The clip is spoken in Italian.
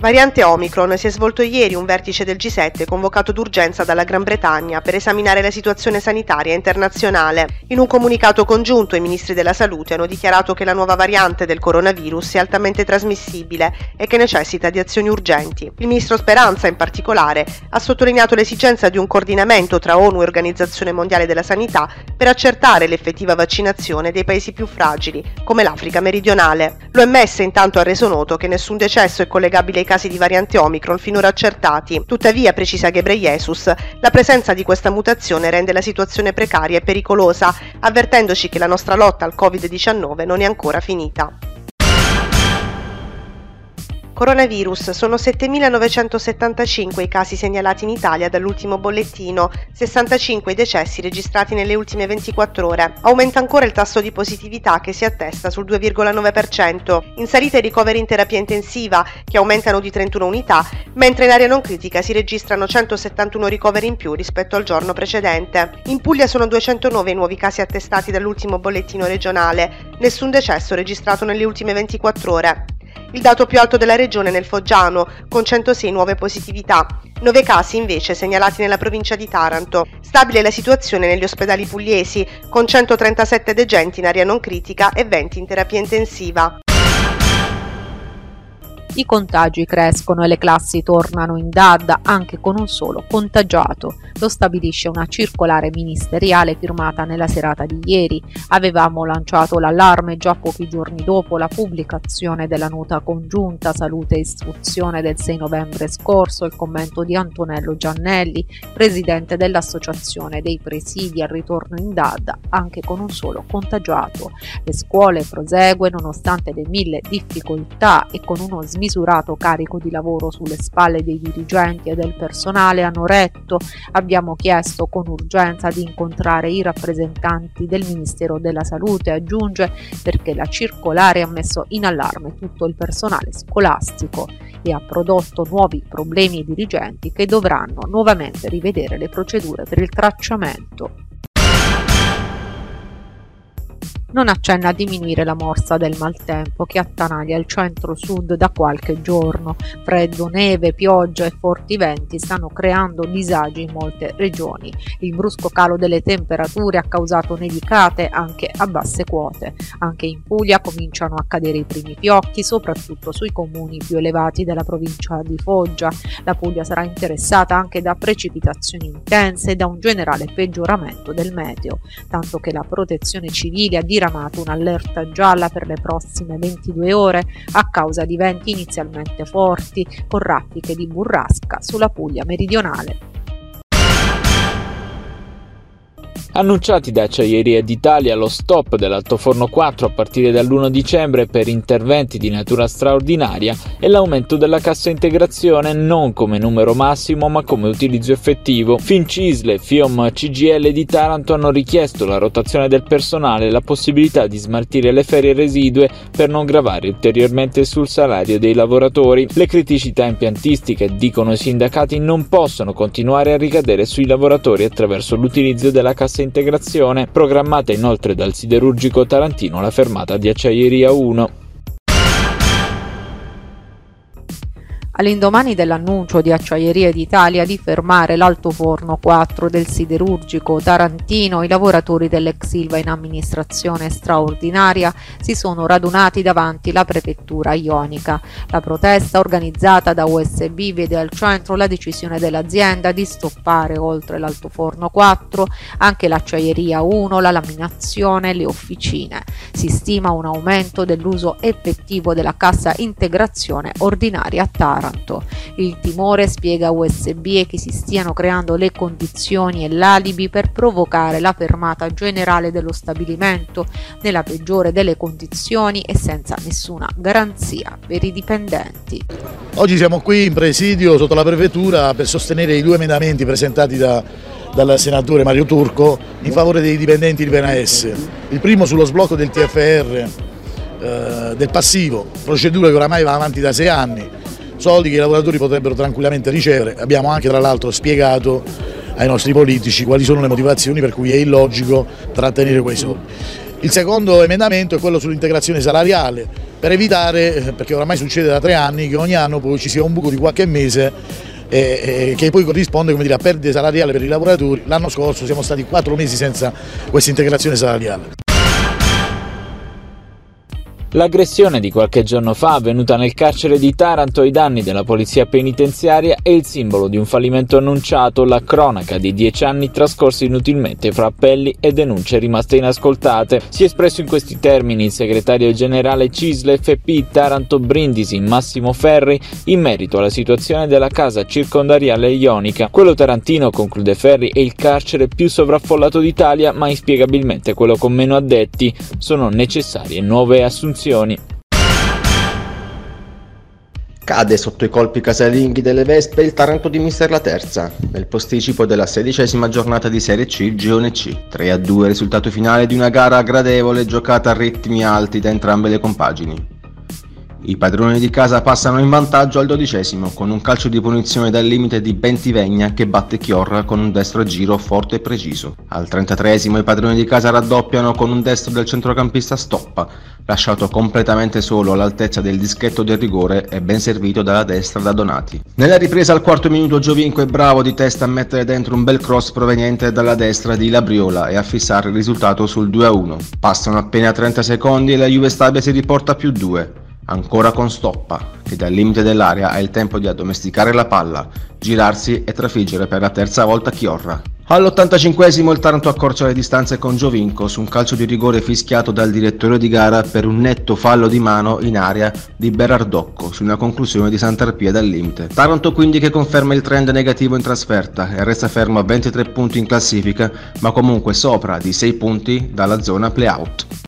Variante Omicron si è svolto ieri un vertice del G7 convocato d'urgenza dalla Gran Bretagna per esaminare la situazione sanitaria internazionale. In un comunicato congiunto i ministri della salute hanno dichiarato che la nuova variante del coronavirus è altamente trasmissibile e che necessita di azioni urgenti. Il ministro Speranza in particolare ha sottolineato l'esigenza di un coordinamento tra ONU e Organizzazione Mondiale della Sanità per accertare l'effettiva vaccinazione dei paesi più fragili, come l'Africa meridionale. L'OMS intanto ha reso noto che nessun decesso è collegabile ai casi di variante Omicron finora accertati. Tuttavia, precisa Ghebreyesus, la presenza di questa mutazione rende la situazione precaria e pericolosa, avvertendoci che la nostra lotta al Covid-19 non è ancora finita. Coronavirus sono 7.975 i casi segnalati in Italia dall'ultimo bollettino, 65 i decessi registrati nelle ultime 24 ore. Aumenta ancora il tasso di positività che si attesta sul 2,9%. In salita i ricoveri in terapia intensiva che aumentano di 31 unità, mentre in area non critica si registrano 171 ricoveri in più rispetto al giorno precedente. In Puglia sono 209 i nuovi casi attestati dall'ultimo bollettino regionale, nessun decesso registrato nelle ultime 24 ore il dato più alto della regione nel Foggiano, con 106 nuove positività, 9 casi invece segnalati nella provincia di Taranto. Stabile la situazione negli ospedali pugliesi, con 137 degenti in area non critica e 20 in terapia intensiva. I contagi crescono e le classi tornano in DAD anche con un solo contagiato. Lo stabilisce una circolare ministeriale firmata nella serata di ieri. Avevamo lanciato l'allarme già pochi giorni dopo la pubblicazione della nota congiunta Salute e Istruzione del 6 novembre scorso, il commento di Antonello Giannelli, presidente dell'Associazione dei presidi al ritorno in DAD anche con un solo contagiato. Le scuole prosegue nonostante le mille difficoltà e con uno smisurato smisurato carico di lavoro sulle spalle dei dirigenti e del personale hanno retto, abbiamo chiesto con urgenza di incontrare i rappresentanti del Ministero della Salute, aggiunge, perché la circolare ha messo in allarme tutto il personale scolastico e ha prodotto nuovi problemi ai dirigenti che dovranno nuovamente rivedere le procedure per il tracciamento non accenna a diminuire la morsa del maltempo che attanaglia il centro-sud da qualche giorno. Freddo, neve, pioggia e forti venti stanno creando disagi in molte regioni. Il brusco calo delle temperature ha causato nevicate anche a basse quote. Anche in Puglia cominciano a cadere i primi fiocchi, soprattutto sui comuni più elevati della provincia di Foggia. La Puglia sarà interessata anche da precipitazioni intense e da un generale peggioramento del meteo, tanto che la protezione civile ha diramato un'allerta gialla per le prossime 22 ore a causa di venti inizialmente forti con raffiche di burrasca sulla Puglia meridionale. Annunciati da Acciaieria d'Italia lo stop dell'altoforno 4 a partire dall'1 dicembre per interventi di natura straordinaria e l'aumento della cassa integrazione non come numero massimo ma come utilizzo effettivo. Fincisle, FIOM, CGL di Taranto hanno richiesto la rotazione del personale e la possibilità di smaltire le ferie residue per non gravare ulteriormente sul salario dei lavoratori. Le criticità impiantistiche, dicono i sindacati, non possono continuare a ricadere sui lavoratori attraverso l'utilizzo della cassa integrazione integrazione, programmata inoltre dal siderurgico tarantino la fermata di Acciaieria 1. All'indomani dell'annuncio di Acciaierie d'Italia di fermare l'altoforno 4 del siderurgico tarantino, i lavoratori dell'ex Silva in amministrazione straordinaria si sono radunati davanti la prefettura ionica. La protesta organizzata da USB vede al centro la decisione dell'azienda di stoppare oltre l'altoforno 4 anche l'acciaieria 1, la laminazione e le officine. Si stima un aumento dell'uso effettivo della cassa integrazione ordinaria a Taranto. Taranto. Il timore, spiega USB, è che si stiano creando le condizioni e l'alibi per provocare la fermata generale dello stabilimento nella peggiore delle condizioni e senza nessuna garanzia per i dipendenti. Oggi siamo qui in presidio sotto la prefettura per sostenere i due emendamenti presentati da, dal senatore Mario Turco in favore dei dipendenti di Benaes. Il primo sullo sblocco del TFR eh, del passivo, procedura che oramai va avanti da sei anni, soldi che i lavoratori potrebbero tranquillamente ricevere. Abbiamo anche tra l'altro spiegato ai nostri politici quali sono le motivazioni per cui è illogico trattenere quei soldi. Il secondo emendamento è quello sull'integrazione salariale, per evitare, eh, perché oramai succede da tre anni, che ogni anno poi ci sia un buco di qualche mese eh, che poi corrisponde dire, a perdite salariali per i lavoratori. L'anno scorso siamo stati quattro mesi senza questa integrazione salariale. L'aggressione di qualche giorno fa avvenuta nel carcere di Taranto ai danni della polizia penitenziaria è il simbolo di un fallimento annunciato, la cronaca di dieci anni trascorsi inutilmente fra appelli e denunce rimaste inascoltate. Si è espresso in questi termini il segretario generale Cisle FP Taranto Brindisi Massimo Ferri in merito alla situazione della casa circondariale ionica. Quello tarantino, conclude Ferri, è il carcere più sovraffollato d'Italia, ma inspiegabilmente quello con meno addetti. Sono necessarie nuove assunzioni funzioni. Cade sotto i colpi casalinghi delle Vespe il Taranto di Mister La Terza, nel posticipo della sedicesima giornata di Serie C Girone C. 3-2 risultato finale di una gara gradevole giocata a ritmi alti da entrambe le compagini. I padroni di casa passano in vantaggio al dodicesimo con un calcio di punizione dal limite di Bentivegna che batte Chiorra con un destro a giro forte e preciso. Al trentatreesimo i padroni di casa raddoppiano con un destro del centrocampista Stoppa, lasciato completamente solo all'altezza del dischetto del rigore e ben servito dalla destra da Donati. Nella ripresa al quarto minuto Giovinco è bravo di testa a mettere dentro un bel cross proveniente dalla destra di Labriola e a fissare il risultato sul 2-1. Passano appena 30 secondi e la Juve Stabia si riporta più 2 ancora con Stoppa, che dal limite dell'area ha il tempo di addomesticare la palla, girarsi e trafiggere per la terza volta Chiorra. All'85esimo il Taranto accorcia le distanze con Giovinco su un calcio di rigore fischiato dal direttore di gara per un netto fallo di mano in area di Berardocco su una conclusione di Sant'Arpia dal limite. Taranto quindi che conferma il trend negativo in trasferta e resta fermo a 23 punti in classifica ma comunque sopra di 6 punti dalla zona playout.